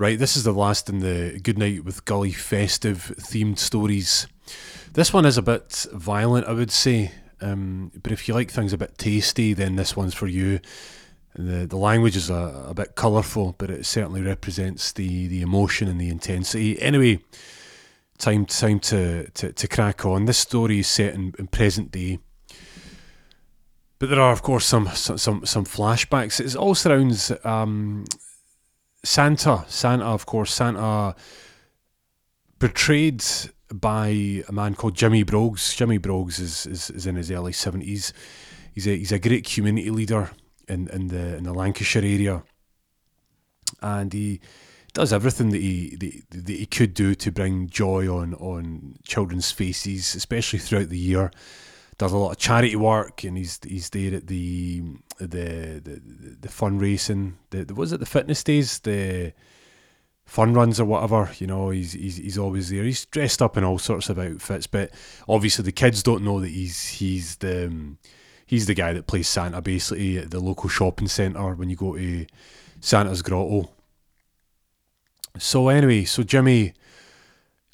Right, this is the last in the Good Night with Gully festive themed stories. This one is a bit violent, I would say. Um, but if you like things a bit tasty, then this one's for you. The the language is a, a bit colourful, but it certainly represents the, the emotion and the intensity. Anyway, time time to, to, to crack on. This story is set in, in present day. But there are, of course, some some some flashbacks. It all surrounds um, Santa. Santa, of course, Santa portrayed by a man called Jimmy Broggs. Jimmy Broggs is, is, is in his early seventies. He's a he's a great community leader in, in the in the Lancashire area, and he does everything that he that, that he could do to bring joy on on children's faces, especially throughout the year. Does a lot of charity work, and he's he's there at the the the, the fundraising. The, the was it the fitness days the fun runs or whatever. You know, he's he's he's always there. He's dressed up in all sorts of outfits, but obviously the kids don't know that he's he's the um, he's the guy that plays Santa basically at the local shopping centre when you go to Santa's Grotto. So anyway, so Jimmy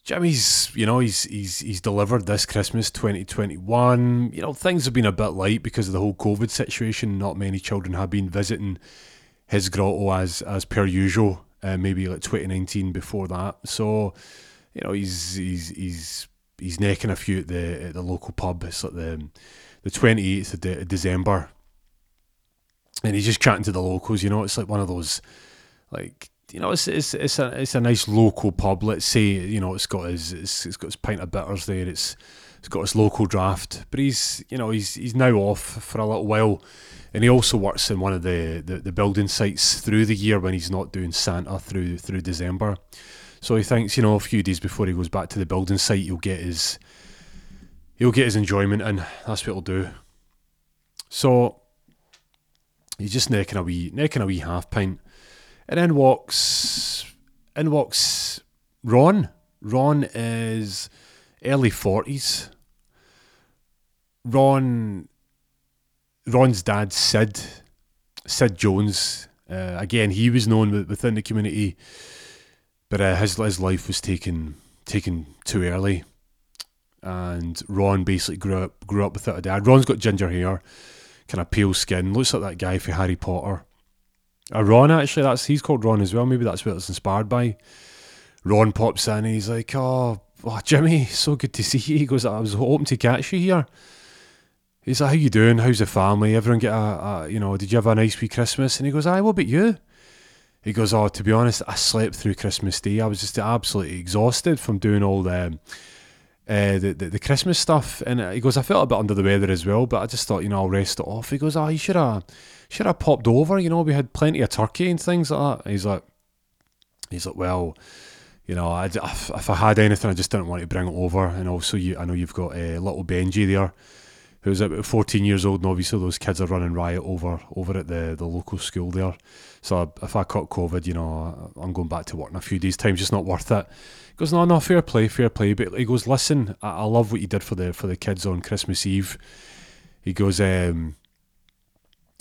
Jimmy's, you know, he's he's he's delivered this Christmas 2021. You know, things have been a bit light because of the whole COVID situation. Not many children have been visiting his grotto as as per usual uh, maybe like 2019 before that. So, you know, he's he's he's he's necking a few at the at the local pub. It's like the the 28th of de- December, and he's just chatting to the locals. You know, it's like one of those like you know, it's it's it's a it's a nice local pub. Let's say you know it's got his it's, it's got his pint of bitters there. It's it's got his local draft, but he's you know he's he's now off for a little while and he also works in one of the, the, the building sites through the year when he's not doing Santa through through December. So he thinks, you know, a few days before he goes back to the building site, he'll get his he'll get his enjoyment and that's what he'll do. So he's just necking a wee necking a wee half pint. And then walks in walks Ron. Ron is early forties. Ron Ron's dad, Sid, Sid Jones. Uh, again, he was known within the community, but uh, his his life was taken taken too early, and Ron basically grew up grew up without a dad. Ron's got ginger hair, kind of pale skin, looks like that guy for Harry Potter. Uh, Ron actually, that's he's called Ron as well. Maybe that's what it's inspired by. Ron pops in and he's like, "Oh, oh Jimmy, so good to see you." He goes, "I was hoping to catch you here." He's like, "How you doing? How's the family? Everyone get a, a, you know? Did you have a nice wee Christmas?" And he goes, "Aye, what about you?" He goes, "Oh, to be honest, I slept through Christmas Day. I was just absolutely exhausted from doing all the." Uh, the, the, the Christmas stuff, and he goes, I felt a bit under the weather as well, but I just thought, you know, I'll rest it off. He goes, oh, you should have, should have popped over. You know, we had plenty of turkey and things like that. And he's like, he's like, well, you know, I, if I had anything, I just didn't want to bring it over. And also, you, I know you've got uh, little Benji there, who's about 14 years old, and obviously those kids are running riot over over at the, the local school there. So if I caught COVID, you know, I'm going back to work in a few days' time. Just not worth it. He goes, no, no, fair play, fair play. But he goes, listen, I, I love what you did for the for the kids on Christmas Eve. He goes, um,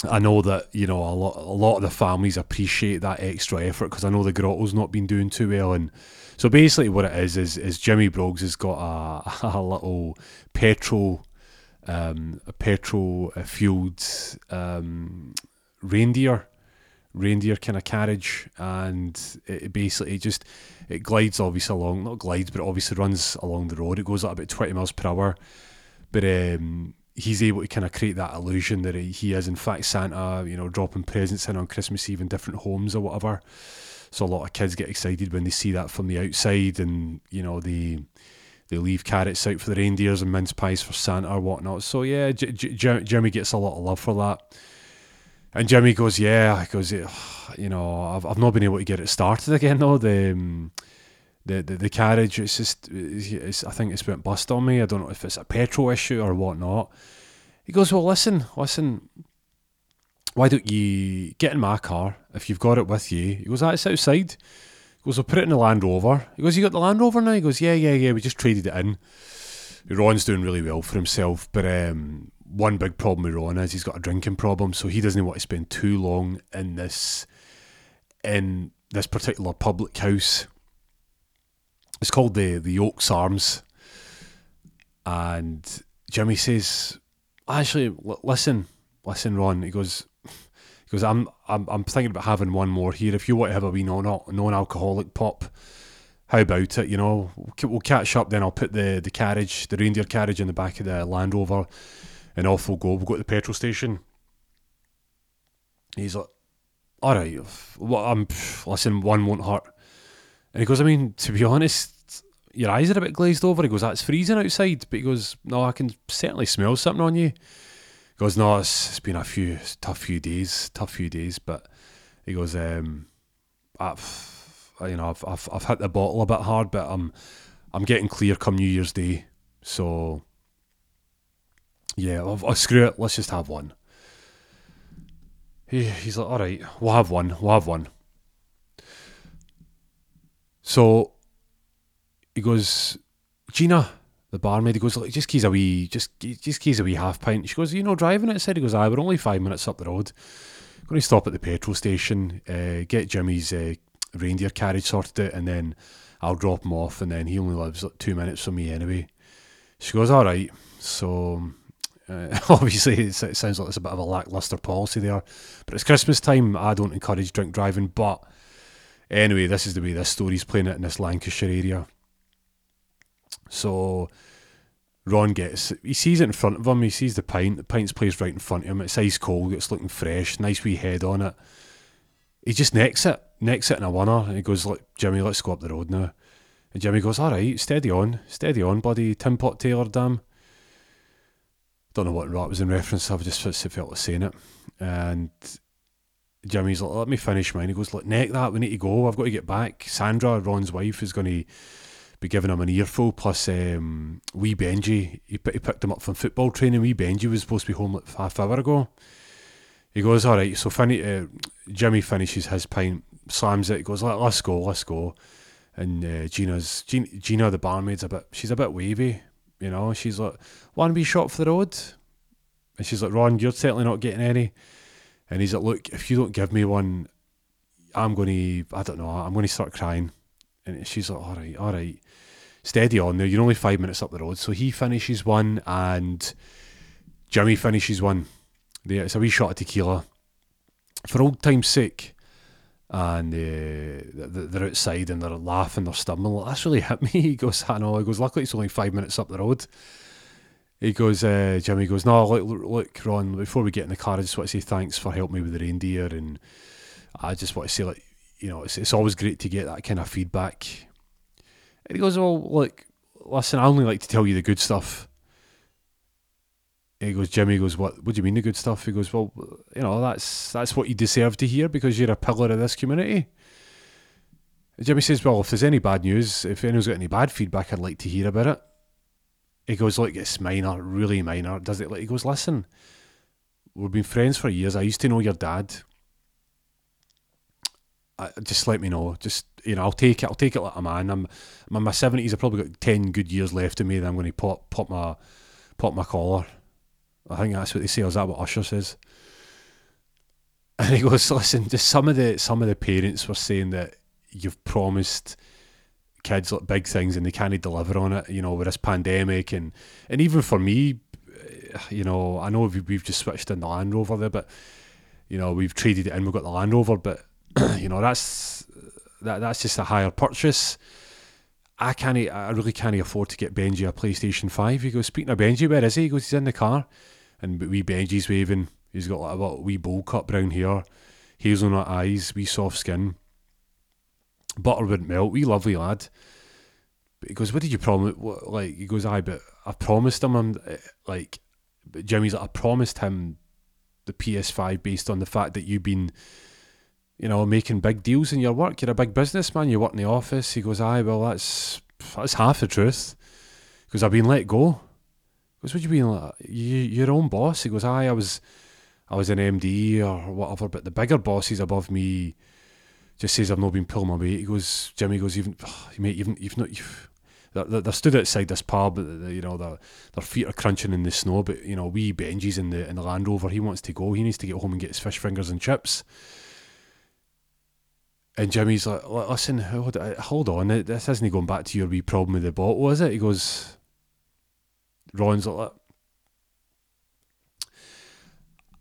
I know that you know a lot, a lot of the families appreciate that extra effort because I know the grotto's not been doing too well, and so basically what it is is, is Jimmy Broggs has got a, a little petrol um, a petrol fueled um, reindeer reindeer kind of carriage. And it basically just it glides obviously along not glides but obviously runs along the road. It goes at about 20 miles per hour. But um, he's able to kind of create that illusion that he is in fact Santa you know dropping presents in on Christmas Eve in different homes or whatever so a lot of kids get excited when they see that from the outside and you know they they leave carrots out for the reindeers and mince pies for Santa or whatnot. So yeah, J- J- gets a lot of love for that. And Jimmy goes, yeah, he goes, you know, I've, I've not been able to get it started again though. The um, the, the, the carriage, it's just, it's, I think it's went bust on me. I don't know if it's a petrol issue or whatnot. He goes, well, listen, listen, why don't you get in my car if you've got it with you? He goes, it's outside. He goes, I'll put it in the Land Rover. He goes, You got the Land Rover now? He goes, Yeah, yeah, yeah. We just traded it in. Ron's doing really well for himself, but um, one big problem with Ron is he's got a drinking problem, so he doesn't want to spend too long in this in this particular public house. It's called the the Oaks Arms, and Jimmy says, "Actually, l- listen, listen, Ron." He goes, "He goes, I'm I'm I'm thinking about having one more here. If you want to have a wee non non alcoholic pop." How about it? You know, we'll catch up. Then I'll put the, the carriage, the reindeer carriage, in the back of the Land Rover, and off we'll go. We'll go to the petrol station. He's like, all right, well, I'm listen, one won't hurt. And he goes, I mean, to be honest, your eyes are a bit glazed over. He goes, that's freezing outside. But he goes, no, I can certainly smell something on you. He goes, no, it's, it's been a few tough few days, tough few days. But he goes, um, I've, you know, I've, I've, I've hit the bottle a bit hard, but I'm, I'm getting clear come New Year's Day. So, yeah, I'll, I'll screw it. Let's just have one. He, he's like, all right, we'll have one. We'll have one. So he goes, Gina, the barmaid, he goes, just keys a wee, just just keys a wee half pint. She goes, you know, driving it? Said he goes, I we're only five minutes up the road. going to stop at the petrol station, uh, get Jimmy's uh, reindeer carriage sorted out, and then I'll drop him off. And then he only lives like two minutes from me anyway. She goes, all right. So uh, obviously, it sounds like it's a bit of a lackluster policy there, but it's Christmas time. I don't encourage drink driving, but anyway, this is the way this story's playing it in this Lancashire area. So Ron gets, he sees it in front of him. He sees the pint. The pint's placed right in front of him. It's ice cold. It's looking fresh. Nice wee head on it. He just necks it, necks it in a winner, and he goes, "Look, Jimmy, let's go up the road now." And Jimmy goes, "All right, steady on, steady on, buddy. Tim Pot Taylor, damn." don't know what that was in reference to, I just felt like saying it. And Jimmy's like, let me finish mine. He goes, look, neck that, we need to go. I've got to get back. Sandra, Ron's wife, is going to be giving him an earful. Plus, um, wee Benji, he, he picked him up from football training. Wee Benji was supposed to be home like half hour ago. He goes, all right. So fin- uh, Jimmy finishes his pint, slams it. He goes, Let, let's go, let's go. And uh, Gina's Gina, Gina, the barmaid's a bit. She's a bit wavy. You know, she's like, one wee shot for the road. And she's like, Ron, you're certainly not getting any. And he's like, look, if you don't give me one, I'm going to, I don't know, I'm going to start crying. And she's like, all right, all right, steady on there. You're only five minutes up the road. So he finishes one and Jimmy finishes one. It's a wee shot of tequila. For old time's sake, and uh, they're outside and they're laughing, they're stumbling. That's really hit me. He goes, I know. He goes, luckily it's only five minutes up the road. He goes, uh, Jimmy goes, no, look, look, Ron, before we get in the car, I just want to say thanks for helping me with the reindeer. And I just want to say, like, you know, it's, it's always great to get that kind of feedback. And he goes, well, look, listen, I only like to tell you the good stuff he goes, Jimmy goes, what? What do you mean the good stuff? He goes, well, you know, that's that's what you deserve to hear because you're a pillar of this community. And Jimmy says, well, if there's any bad news, if anyone's got any bad feedback, I'd like to hear about it. He goes, look, it's minor, really minor. Does it? Like, he goes, listen, we've been friends for years. I used to know your dad. I, just let me know. Just you know, I'll take it. I'll take it like a man. I'm, I'm in my seventies. I've probably got ten good years left of me. Then I'm going to pop pop my pop my collar I think that's what they say, is that what Usher says? And he goes, listen, just some of the some of the parents were saying that you've promised kids like big things and they can't deliver on it, you know, with this pandemic and and even for me, eh, you know, I know we've, just switched in the Land Rover there, but you know, we've traded it in, we've got the Land Rover, but you know, that's that that's just a hire purchase. I can't, I really can't afford to get Benji a PlayStation 5. He goes, speaking of Benji, where is he? He goes, he's in the car and wee Benji's waving. He's got like a wee bowl cut brown hair, hazelnut eyes, wee soft skin. Butter wouldn't melt, wee lovely lad. But he goes, "What did you promise?" Like he goes, "I but I promised him. I'm eh, like." Jimmy's like, "I promised him the PS5 based on the fact that you've been." you know, making big deals in your work. You're a big businessman. You work in the office. He goes, "Aye, well, that's that's half the truth." Because I've been let go goes, "What you mean? Like, you, your own boss?" He goes, "Aye, I was, I was an MD or whatever, but the bigger bosses above me just says I've not been pulling my weight." He goes, "Jimmy goes, even mate, you've you've not you've." They're, they're stood outside this pub, uh, you know, their, their feet are crunching in the snow, but, you know, wee Benji's in the in the Land Rover, he wants to go, he needs to get home and get his fish fingers and chips. And Jimmy's like, listen, hold, uh, hold on, this isn't going back to your wee problem with the bottle, is it? He goes, Ron's like,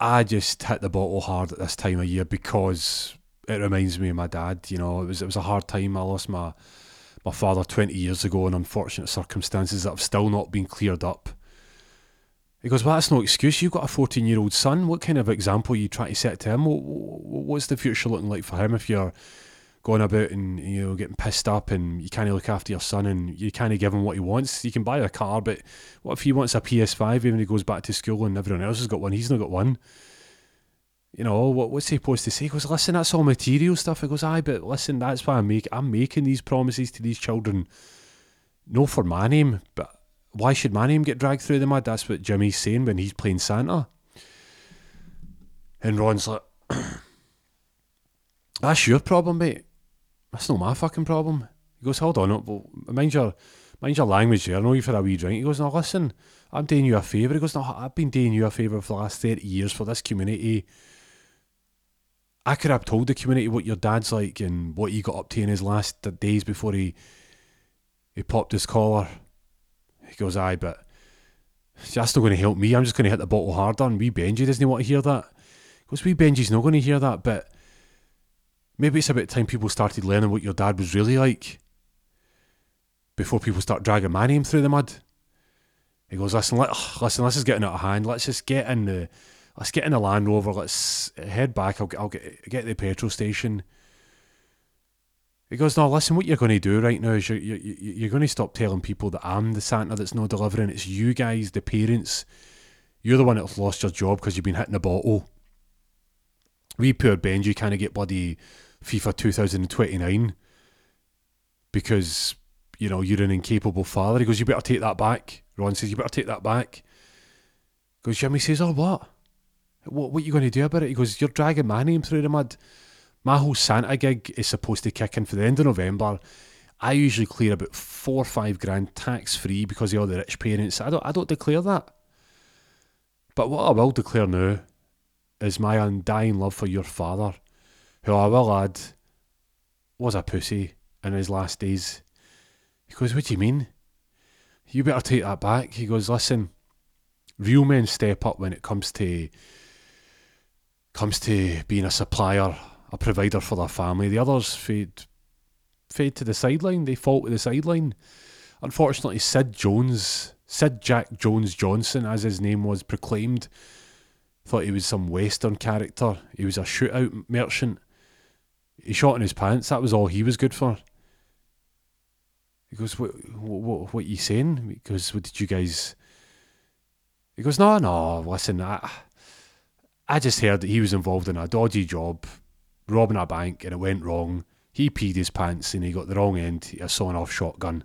I just hit the bottle hard at this time of year because it reminds me of my dad. You know, it was it was a hard time. I lost my my father twenty years ago in unfortunate circumstances that have still not been cleared up. He goes, well, that's no excuse. You've got a 14 year old son. What kind of example are you trying to set to him? What's the future looking like for him if you're going about and you know getting pissed up and you can't look after your son and you can't give him what he wants? You can buy a car, but what if he wants a PS5 even if he goes back to school and everyone else has got one? He's not got one. You know what? What's he supposed to say? He goes, listen, that's all material stuff. He goes, aye, but listen, that's why I make I'm making these promises to these children, no for my name, but why should my name get dragged through the mud? That's what Jimmy's saying when he's playing Santa. And Ron's like, that's your problem, mate. That's not my fucking problem. He goes, hold on, well, mind your, mind your language here. I know you've had a wee drink. He goes, no, listen, I'm doing you a favour. He goes, no, I've been doing you a favour for the last 30 years for this community. I could have told the community what your dad's like and what he got up to in his last days before he he popped his collar he goes, aye, but that's not going to help me. I'm just going to hit the bottle harder. And wee Benji doesn't want to hear that. Goes, wee Benji's not going to hear that, but maybe it's about time people started learning what your dad was really like before people start dragging my name through the mud. He goes, listen, let, listen, this is getting out of hand. Let's just get in the, let's get in the Land Rover. Let's head back. I'll, I'll get get the petrol station. He goes, no, listen, what you're going to do right now is you're, you're, you're going to stop telling people that I'm the Santa that's not delivering. It's you guys, the parents. You're the one that's lost your job because you've been hitting a bottle. We poor Benji kind of get bloody FIFA 2029 because, you know, you're an incapable father. He goes, you better take that back. Ron says, you better take that back. Goes, Jimmy says, oh, what? What, what are you going to do about it? He goes, you're dragging my name through the mud my whole Santa gig is supposed to kick in for the end of November. I usually clear about four or five grand tax free because of all the rich parents. I don't I don't declare that. But what I will declare now is my undying love for your father, who I will add was a pussy in his last days. He goes, What do you mean? You better take that back. He goes, Listen, real men step up when it comes to comes to being a supplier a provider for their family. The others fade fade to the sideline. They fall to the sideline. Unfortunately, Sid Jones, Sid Jack Jones Johnson, as his name was proclaimed, thought he was some Western character. He was a shootout merchant. He shot in his pants. That was all he was good for. He goes, what, what, what are you saying? Because what did you guys... He goes, no, no, listen, I, I just heard that he was involved in a dodgy job robbing a bank and it went wrong. He peed his pants and he got the wrong end of a sawn off shotgun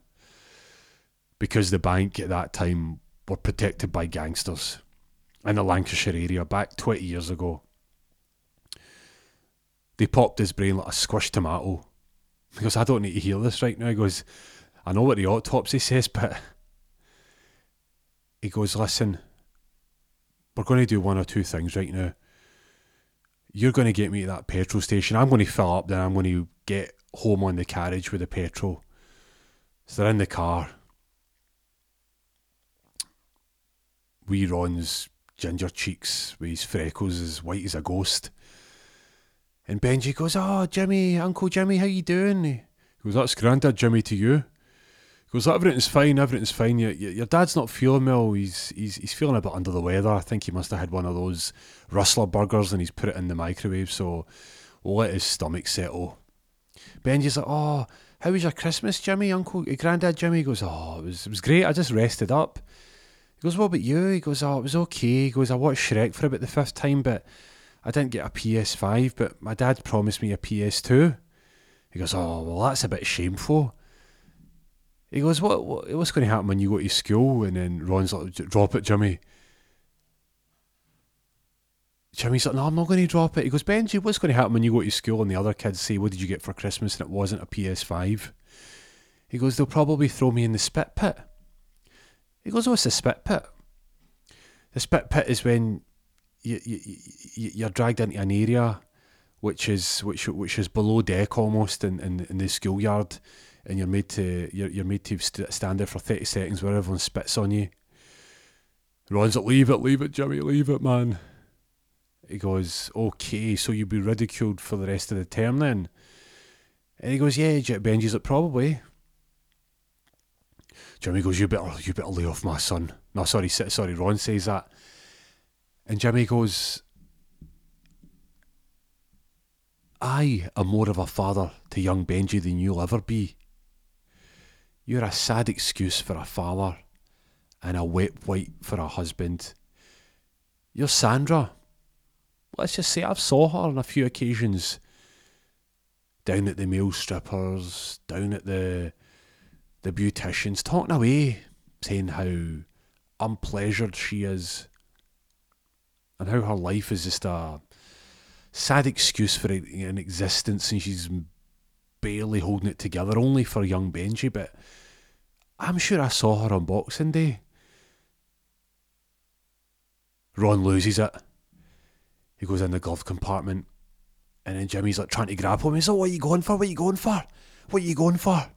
because the bank at that time were protected by gangsters in the Lancashire area back 20 years ago. They popped his brain like a squished tomato. He goes, I don't need to hear this right now. He goes, I know what the autopsy says, but he goes, listen, we're going to do one or two things right now you're going to get me to that petrol station. I'm going to fill up, then I'm going to get home on the carriage with the petrol. So they're in the car. Wee Ron's ginger cheeks with his freckles as white as a ghost. And Benji goes, Oh, Jimmy, Uncle Jimmy, how you doing? He goes, That's Grandad Jimmy to you. Goes, everything's fine, everything's fine. Your, your, your dad's not feeling well. He's, he's he's feeling a bit under the weather. I think he must have had one of those rustler burgers and he's put it in the microwave. So we'll let his stomach settle. Benji's like, oh, how was your Christmas, Jimmy? Uncle, eh, Granddad Jimmy he goes, oh, it was it was great. I just rested up. He goes, what about you? He goes, oh, it was okay. He goes, I watched Shrek for about the fifth time, but I didn't get a PS5. But my dad promised me a PS2. He goes, oh, well, that's a bit shameful. He goes, what, what what's going to happen when you go to school? And then Ron's like, drop it, Jimmy. Jimmy's like, no, I'm not going to drop it. He goes, Benji, what's going to happen when you go to school and the other kids say, what did you get for Christmas? And it wasn't a PS5. He goes, they'll probably throw me in the spit pit. He goes, what's the spit pit? The spit pit is when you, you, you, you're dragged into an area which is which which is below deck almost in, in, in the schoolyard, and you're made to you're, you're made to st- stand there for thirty seconds where everyone spits on you. Ron's like, leave it, leave it, Jimmy, leave it, man. He goes, okay, so you'll be ridiculed for the rest of the term then. And he goes, yeah, Benji's like, probably. Jimmy goes, you better, you better lay off my son. No, sorry, sorry, Ron says that. And Jimmy goes, I am more of a father to young Benji than you'll ever be. You're a sad excuse for a father and a wet wipe for a husband. You're Sandra. Let's just say I've saw her on a few occasions. Down at the male strippers, down at the the beauticians, talking away, saying how unpleasured she is and how her life is just a sad excuse for an existence and she's barely holding it together, only for young Benji. But I'm sure I saw her on Boxing Day. Ron loses it. He goes in the glove compartment, and then Jimmy's like trying to grab him. He's like, "What are you going for? What are you going for? What are you going for?"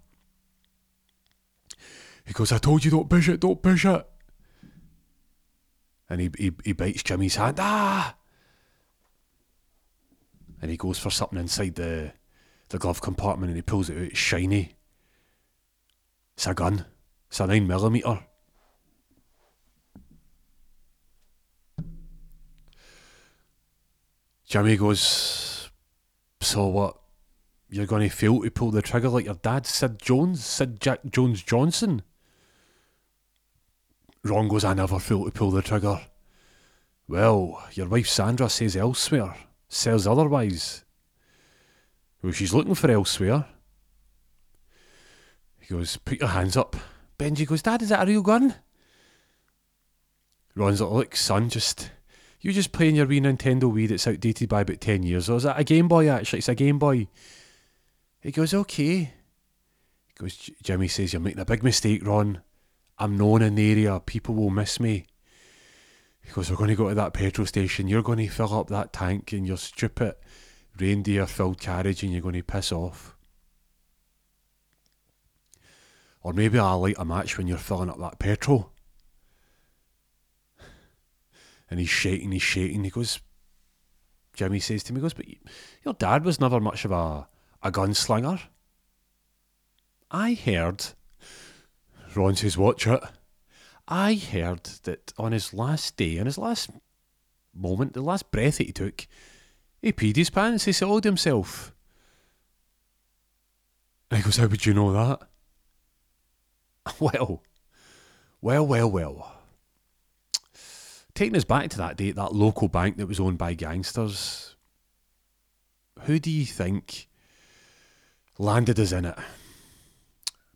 He goes, "I told you don't push it, don't push it." And he he, he bites Jimmy's hand. Ah! And he goes for something inside the the glove compartment, and he pulls it out. It's shiny. It's a gun. It's a nine millimeter. Jimmy goes, So what? You're going to fail to pull the trigger like your dad, Sid Jones, Sid Jack Jones Johnson? Ron goes, I never fail to pull the trigger. Well, your wife Sandra says elsewhere, says otherwise. Well, she's looking for elsewhere. He goes, Put your hands up. Benji goes, Dad, is that a real gun? Ron's like, Look, son, just You're just playing your wee Nintendo Wii that's outdated by about 10 years. Or is that a Game Boy actually? It's a Game Boy. He goes, okay. He goes, Jimmy says, You're making a big mistake, Ron. I'm known in the area. People will miss me. He goes, We're going to go to that petrol station. You're going to fill up that tank in your stupid reindeer filled carriage and you're going to piss off. Or maybe I'll light a match when you're filling up that petrol and he's shaking, he's shaking. He goes, Jimmy says to me, goes, but your dad was never much of a, a gunslinger. I heard, Ron says, watch it. I heard that on his last day, on his last moment, the last breath that he took, he peed his pants, he soiled himself. And he goes, How would you know that? Well, well, well, well taking us back to that date, that local bank that was owned by gangsters, who do you think landed us in it?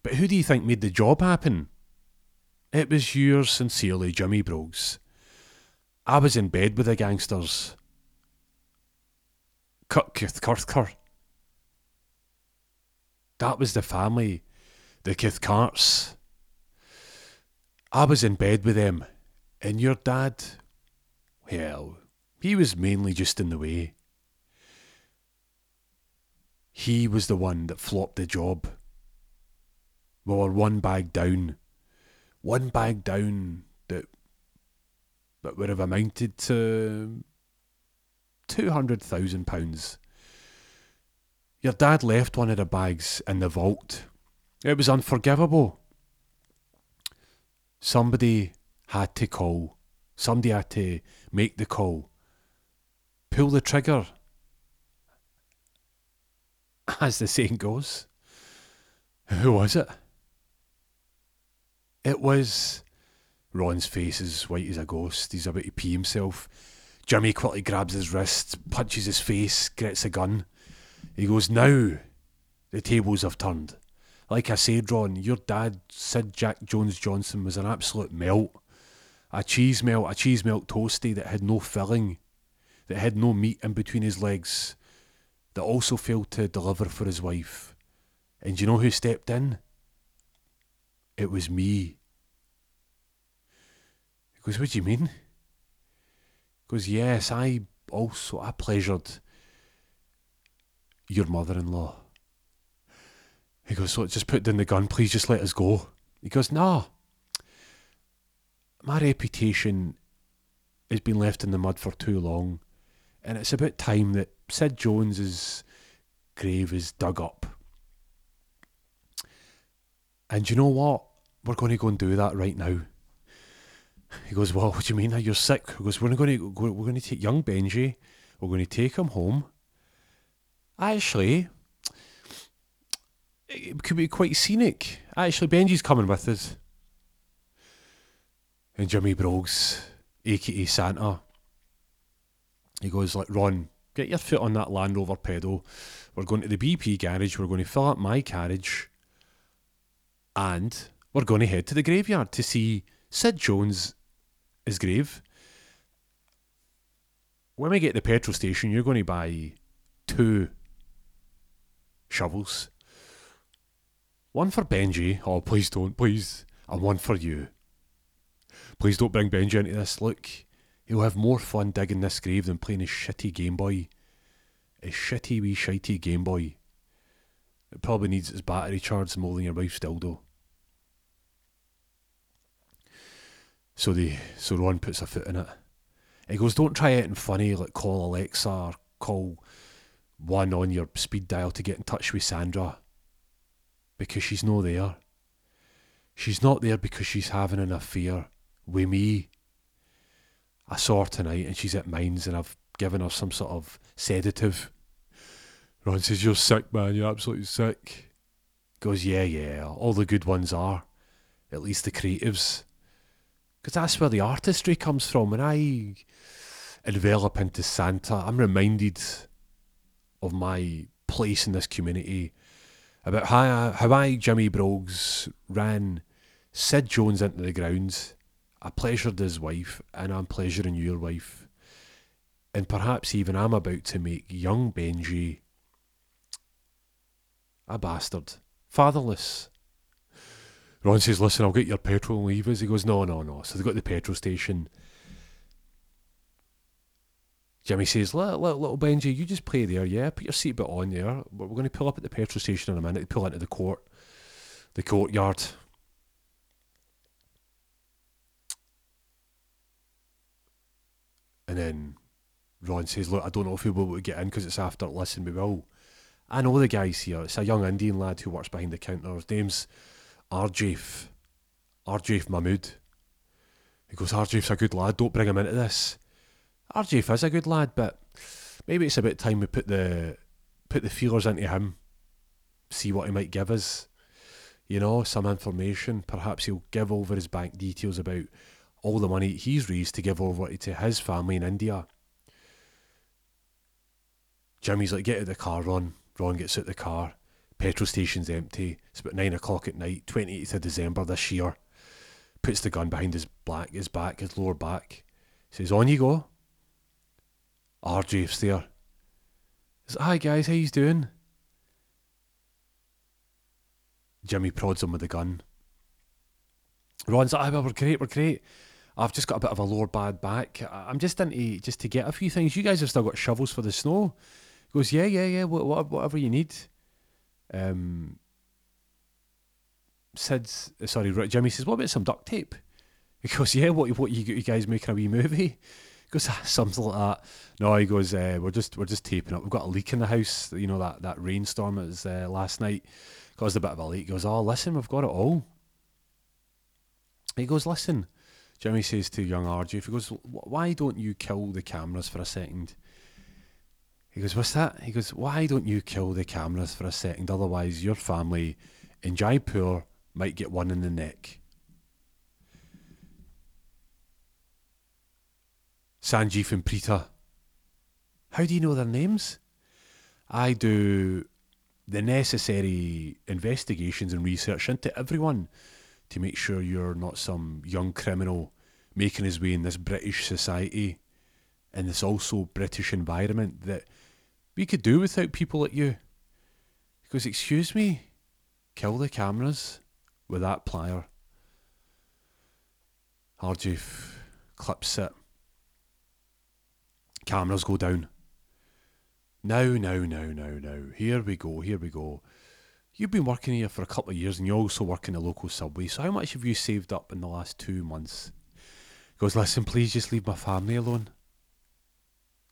But who do you think made the job happen? It was yours sincerely, Jimmy Broggs. I was in bed with the gangsters. That was the family, the Cathcarts. I was in bed with them and your dad, well, he was mainly just in the way. He was the one that flopped the job. We were one bag down. One bag down that that would have amounted to two hundred thousand pounds. Your dad left one of the bags in the vault. It was unforgivable. Somebody had to call. Somebody had to make the call. Pull the trigger. As the saying goes. Who was it? It was. Ron's face is white as a ghost. He's about to pee himself. Jimmy quickly grabs his wrist, punches his face, gets a gun. He goes, Now the tables have turned. Like I said, Ron, your dad, Sid Jack Jones Johnson, was an absolute melt a cheese melt, a cheese melt toasty that had no filling, that had no meat in between his legs, that also failed to deliver for his wife. And you know who stepped in? It was me. He goes, What do you mean? Goes, Yes, I also I pleasured your mother in law. He goes, So just put down the gun, please just let us go. He goes, No. My reputation has been left in the mud for too long, and it's about time that Sid Jones's grave is dug up. And you know what? We're going to go and do that right now. He goes, Well, what do you mean? You're sick? He goes, We're going to we're going to take young Benji. We're going to take him home. Actually, it could be quite scenic. Actually, Benji's coming with us. And Jimmy Brogues, aka Santa, he goes like, Ron, get your foot on that Land Rover pedal. We're going to the BP garage. We're going to fill up my carriage, and we're going to head to the graveyard to see Sid Jones' his grave. When we get to the petrol station, you're going to buy two shovels. One for Benji. Oh, please don't, please. And one for you. Please don't bring Benji into this. Look, he'll have more fun digging this grave than playing his shitty Game Boy. His shitty wee shitey Game Boy. It probably needs its battery charged more than your wife's dildo. So the so Ron puts a foot in it. He goes, Don't try anything funny like call Alexa or call one on your speed dial to get in touch with Sandra. Because she's no there. She's not there because she's having an affair with me. I saw her tonight and she's at Mines and I've given her some sort of sedative. Ron says, You're sick, man, you're absolutely sick. Goes, Yeah, yeah, all the good ones are. At least the creatives. Because that's where the artistry comes from. When I envelop into Santa, I'm reminded of my place in this community, about how I, how I Jimmy Brogues, ran Sid Jones into the ground. I pleasured his wife, and I'm pleasuring your wife. And perhaps even I'm about to make young Benji a bastard, fatherless. Ron says, Listen, I'll get your petrol and leave us. He goes, No, no, no. So they got the petrol station. Jimmy says, little, little Benji, you just play there, yeah? Put your seatbelt on there. We're going to pull up at the petrol station in a minute. Pull into the court, the courtyard. And then Ron says, Look, I don't know if we'll be able to get in because it's after. Listen, we will. I know the guys here. It's a young Indian lad who works behind the counter. His name's Arjaf. Arjaf Mahmood. He goes, Arjaf's a good lad. Don't bring him into this. RJ is a good lad, but maybe it's about time we put the put the feelers into him, see what he might give us. You know, some information. Perhaps he'll give over his bank details about all the money he's raised to give over to his family in India. Jimmy's like, get out of the car, Ron. Ron gets out the car. Petrol station's empty. It's about nine o'clock at night, 28th of December this year. Puts the gun behind his black, his back, his lower back. Says, on you go. RJ's there. Says, Hi guys, how you doing? Jimmy prods him with the gun. Ron's like, oh, we're great, we're great. I've just got a bit of a lower bad back. I'm just into just to get a few things. You guys have still got shovels for the snow. He goes, yeah, yeah, yeah, whatever you need. Um, Sid's sorry, Jimmy says, what about some duct tape? He goes, yeah, what what you, you guys making a wee movie? He goes something like that. No, he goes, uh, we're just we're just taping up. We've got a leak in the house. You know that that rainstorm that was uh, last night caused a bit of a leak. He goes, oh listen, we've got it all. He goes, listen. Jimmy says to young RJ, he goes, why don't you kill the cameras for a second? He goes, what's that? He goes, why don't you kill the cameras for a second? Otherwise, your family in Jaipur might get one in the neck. Sanjeev and Preeta. How do you know their names? I do the necessary investigations and research into everyone to make sure you're not some young criminal making his way in this British society in this also British environment that we could do without people like you. He goes, Excuse me, kill the cameras with that plier. Harjeef clips it Cameras go down. Now, now, now, now, now. Here we go, here we go. You've been working here for a couple of years and you also work in a local subway. So, how much have you saved up in the last two months? He goes, Listen, please just leave my family alone.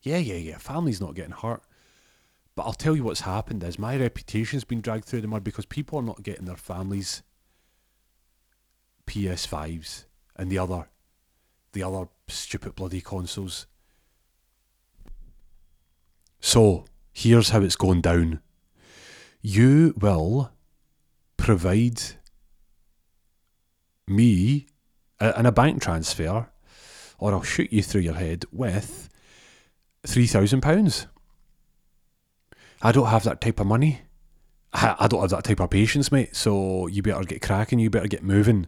Yeah, yeah, yeah. Family's not getting hurt. But I'll tell you what's happened is my reputation's been dragged through the mud because people are not getting their families PS5s and the other the other stupid bloody consoles. So, here's how it's going down. You will provide me in a bank transfer, or I'll shoot you through your head with £3,000. I don't have that type of money. I, I don't have that type of patience, mate. So you better get cracking. You better get moving.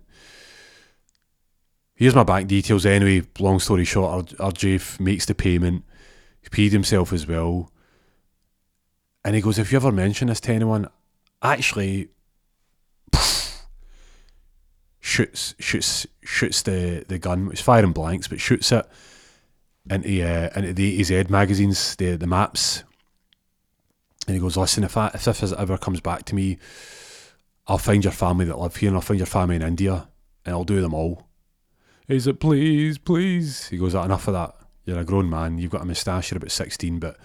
Here's my bank details anyway. Long story short, our, makes the payment. He paid himself as well. And he goes, If you ever mention this to anyone, actually shoots shoots shoots the, the gun. It's firing blanks, but shoots it into uh, into the AZ magazines, the the maps and he goes, listen, if, I, if this ever comes back to me, I'll find your family that live here and I'll find your family in India and I'll do them all. He said, please, please. He goes, enough of that. You're a grown man. You've got a moustache. You're about 16, but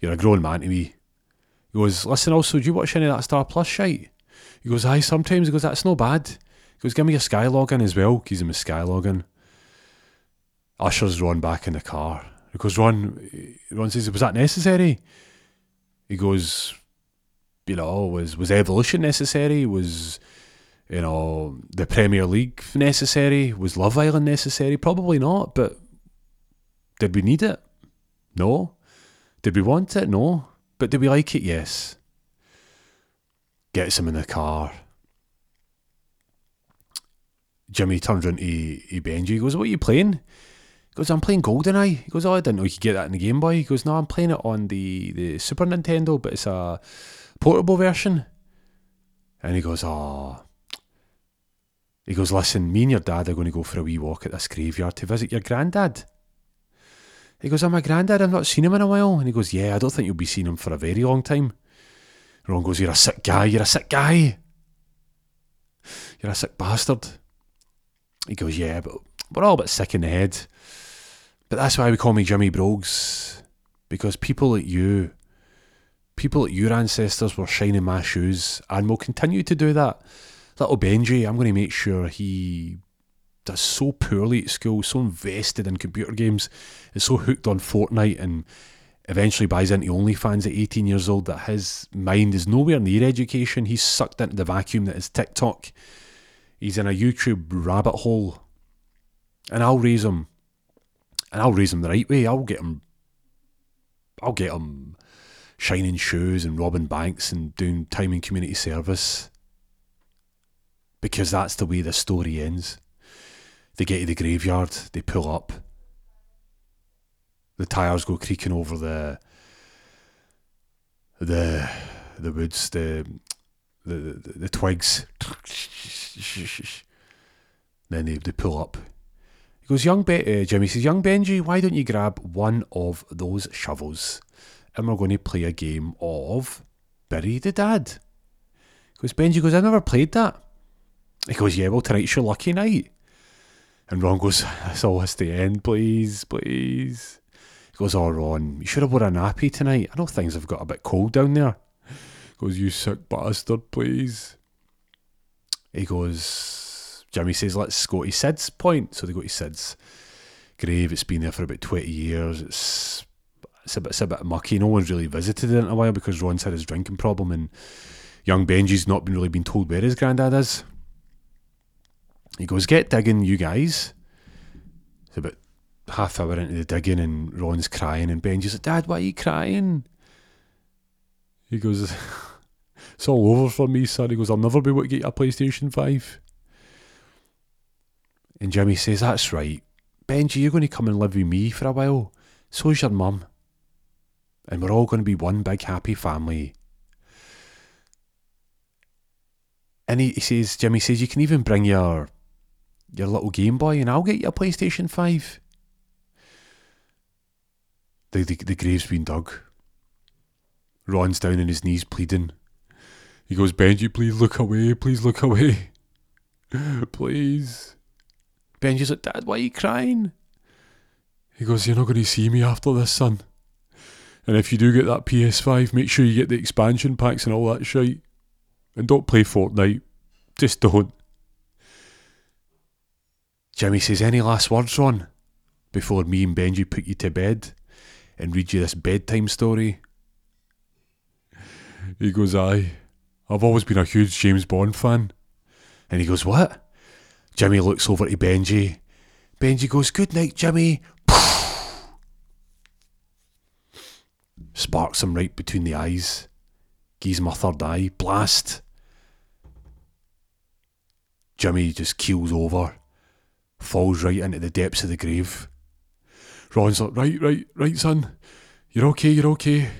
you're a grown man to me. He goes, listen, also, do you watch any of that Star Plus shite? He goes, aye, sometimes. He goes, that's no bad. He goes, give me your Sky login as well. Gives him a Sky login. Ushers Ron back in the car. He goes, Ron, Ron says, was that necessary? He goes, you know, was was evolution necessary? Was you know the Premier League necessary? Was Love Island necessary? Probably not. But did we need it? No. Did we want it? No. But did we like it? Yes. Gets him in the car. Jimmy turns around to, to Benji. He goes, What are you playing? He goes, I'm playing GoldenEye. He goes, Oh, I didn't know you could get that in the Game Boy. He goes, No, I'm playing it on the, the Super Nintendo, but it's a portable version. And he goes, Oh. He goes, Listen, me and your dad are going to go for a wee walk at this graveyard to visit your granddad. He goes, I'm my granddad. I've not seen him in a while. And he goes, Yeah, I don't think you'll be seeing him for a very long time. Ron goes, You're a sick guy. You're a sick guy. You're a sick bastard. He goes, Yeah, but we're all a bit sick in the head. But that's why we call me Jimmy Brogues. Because people like you, people like your ancestors were shining my shoes and will continue to do that. Little Benji, I'm going to make sure he does so poorly at school, so invested in computer games, is so hooked on Fortnite and eventually buys into OnlyFans at 18 years old that his mind is nowhere near education. He's sucked into the vacuum that is TikTok. He's in a YouTube rabbit hole. And I'll raise him and I'll raise him the right way. I'll get him. I'll get him shining shoes and robbing banks and doing time in community service. Because that's the way the story ends. They get to the graveyard, they pull up. The tires go creaking over the the the woods, the the the, the twigs. then they, they pull up. He goes, young Be- uh, Jimmy says, young Benji, why don't you grab one of those shovels and we're going to play a game of Bury the Dad. He goes, Benji goes, I never played that. He goes, yeah, well, tonight's your lucky night. And Ron goes, that's all has to end, please, please. He goes, oh, Ron, you should have worn a nappy tonight. I know things have got a bit cold down there. He goes, you sick bastard, please. He goes, Jimmy says, let's go to Sid's point. So they go to Sid's grave. It's been there for about 20 years. It's it's a bit, it's a bit mucky. No one's really visited it in a while because Ron's had his drinking problem and young Benji's not been really been told where his granddad is. He goes, get digging, you guys. It's about half hour into the digging and Ron's crying and Benji's like, Dad, why are you crying? He goes, it's all over for me, son. He goes, I'll never be able to get a PlayStation 5. And Jimmy says, That's right. Benji, you're going to come and live with me for a while. So's your mum. And we're all going to be one big happy family. And he, he says, Jimmy says, you can even bring your your little Game Boy and I'll get you a PlayStation 5. The, the, the grave's been dug. Ron's down on his knees pleading. He goes, Benji, please look away. Please look away. please. Benji's like, Dad, why are you crying? He goes, You're not going to see me after this, son. And if you do get that PS5, make sure you get the expansion packs and all that shit. And don't play Fortnite. Just don't. Jimmy says, Any last words, Ron? Before me and Benji put you to bed and read you this bedtime story. He goes, Aye. I've always been a huge James Bond fan. And he goes, What? Jimmy looks over to Benji. Benji goes, Good night, Jimmy. Sparks him right between the eyes. Gives him a third eye. Blast. Jimmy just keels over. Falls right into the depths of the grave. Ron's like, Right, right, right, son. You're okay, you're okay.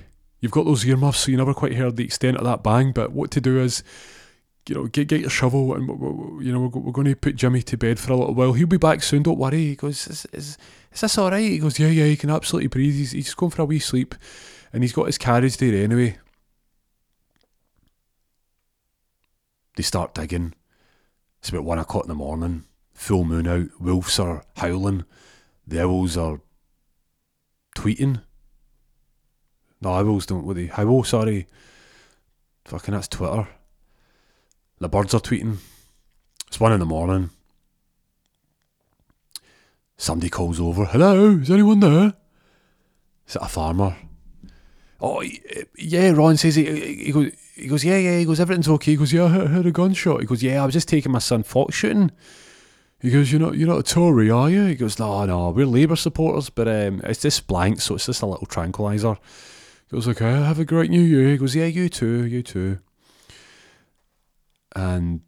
You've got those earmuffs, so you never quite heard the extent of that bang, but what to do is you know, get get your shovel and you know we're, we're going to put Jimmy to bed for a little while. He'll be back soon. Don't worry. He goes, is, is, is this all right? He goes, yeah, yeah. He can absolutely breathe. He's, he's just going for a wee sleep, and he's got his carriage there anyway. They start digging. It's about one o'clock in the morning. Full moon out. Wolves are howling. The owls are tweeting. No, owls don't. What they howl? Oh, sorry. Fucking that's Twitter. The birds are tweeting. It's one in the morning. Somebody calls over. Hello, is anyone there? Is it a farmer? Oh, yeah, Ron says he, he goes, he goes, yeah, yeah, he goes, everything's okay. He goes, yeah, I heard a gunshot. He goes, yeah, I was just taking my son fox shooting. He goes, you're not, you're not a Tory, are you? He goes, no, no, we're Labour supporters, but um, it's just blank, so it's just a little tranquiliser. He goes, okay, have a great new year. He goes, yeah, you too, you too. And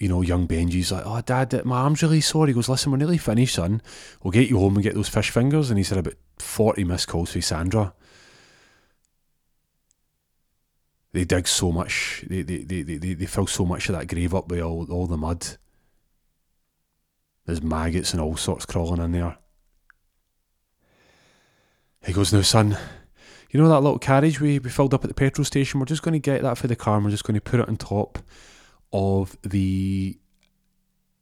you know, young Benji's like, oh, Dad, my arm's really sore. He goes, listen, we're nearly finished, son. We'll get you home and get those fish fingers. And he's had about 40 missed calls for Sandra. They dig so much, they, they, they, they, they fill so much of that grave up with all, all the mud. There's maggots and all sorts crawling in there. He goes, now, son, you know that little carriage we, we filled up at the petrol station? We're just going to get that for the car and we're just going to put it on top of the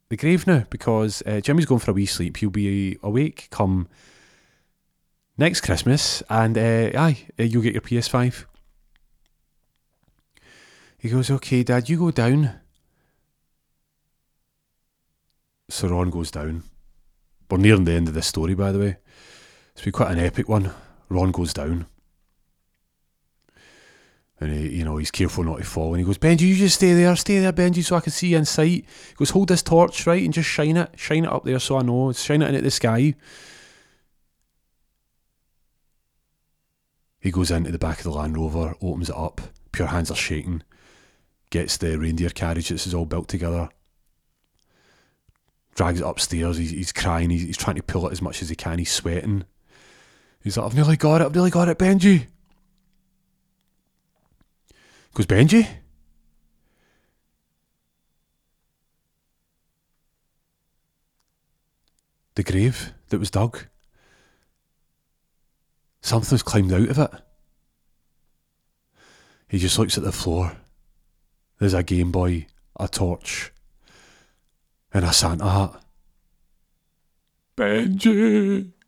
the grave now because uh, Jimmy's going for a wee sleep. He'll be awake come next Christmas, and uh, aye, uh, you'll get your PS5. He goes, "Okay, Dad, you go down." So Ron goes down. We're nearing the end of this story, by the way. It's been quite an epic one. Ron goes down. And he, you know, he's careful not to fall. And he goes, Benji, you just stay there, stay there, Benji, so I can see you in sight. He goes, hold this torch, right, and just shine it, shine it up there so I know. Shine it into the sky. He goes into the back of the Land Rover, opens it up. Pure hands are shaking. Gets the reindeer carriage that's all built together. Drags it upstairs. He's, he's crying. He's, he's trying to pull it as much as he can. He's sweating. He's like, I've nearly got it. I've nearly got it, Benji. Goes Benji? The grave that was dug. Something's climbed out of it. He just looks at the floor. There's a Game Boy, a torch, and a Santa hat. Benji!